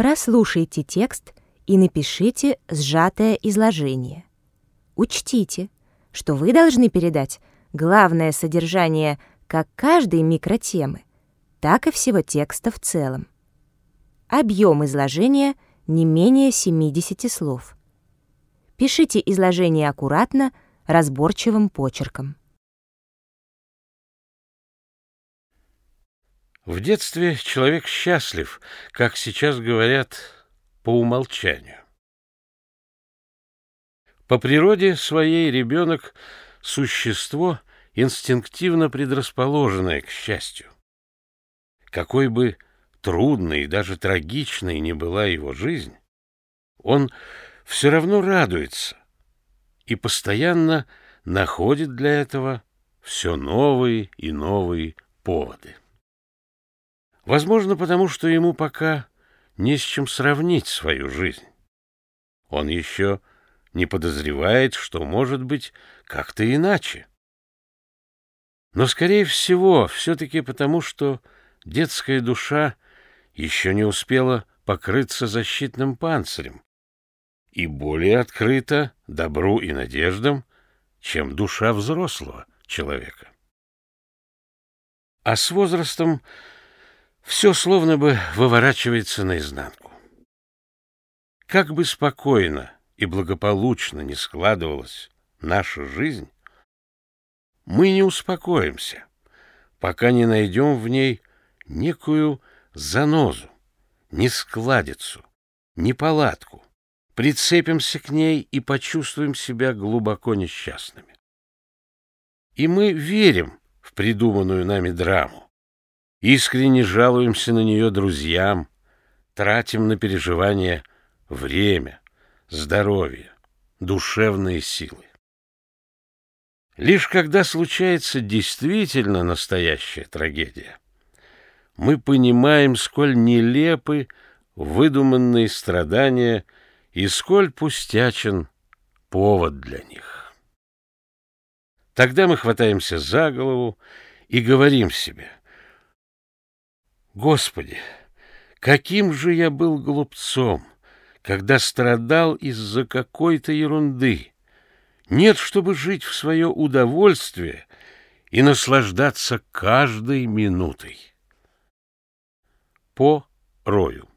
Прослушайте текст и напишите сжатое изложение. Учтите, что вы должны передать главное содержание как каждой микротемы, так и всего текста в целом. Объем изложения не менее 70 слов. Пишите изложение аккуратно, разборчивым почерком. В детстве человек счастлив, как сейчас говорят, по умолчанию. По природе своей ребенок — существо, инстинктивно предрасположенное к счастью. Какой бы трудной и даже трагичной ни была его жизнь, он все равно радуется и постоянно находит для этого все новые и новые поводы. Возможно, потому что ему пока не с чем сравнить свою жизнь. Он еще не подозревает, что может быть как-то иначе. Но, скорее всего, все-таки потому, что детская душа еще не успела покрыться защитным панцирем и более открыта добру и надеждам, чем душа взрослого человека. А с возрастом все словно бы выворачивается наизнанку. Как бы спокойно и благополучно не складывалась наша жизнь, мы не успокоимся, пока не найдем в ней некую занозу, нескладицу, неполадку, прицепимся к ней и почувствуем себя глубоко несчастными. И мы верим в придуманную нами драму, искренне жалуемся на нее друзьям, тратим на переживания время, здоровье, душевные силы. Лишь когда случается действительно настоящая трагедия, мы понимаем, сколь нелепы выдуманные страдания и сколь пустячен повод для них. Тогда мы хватаемся за голову и говорим себе — Господи, каким же я был глупцом, когда страдал из-за какой-то ерунды. Нет, чтобы жить в свое удовольствие и наслаждаться каждой минутой. По Рою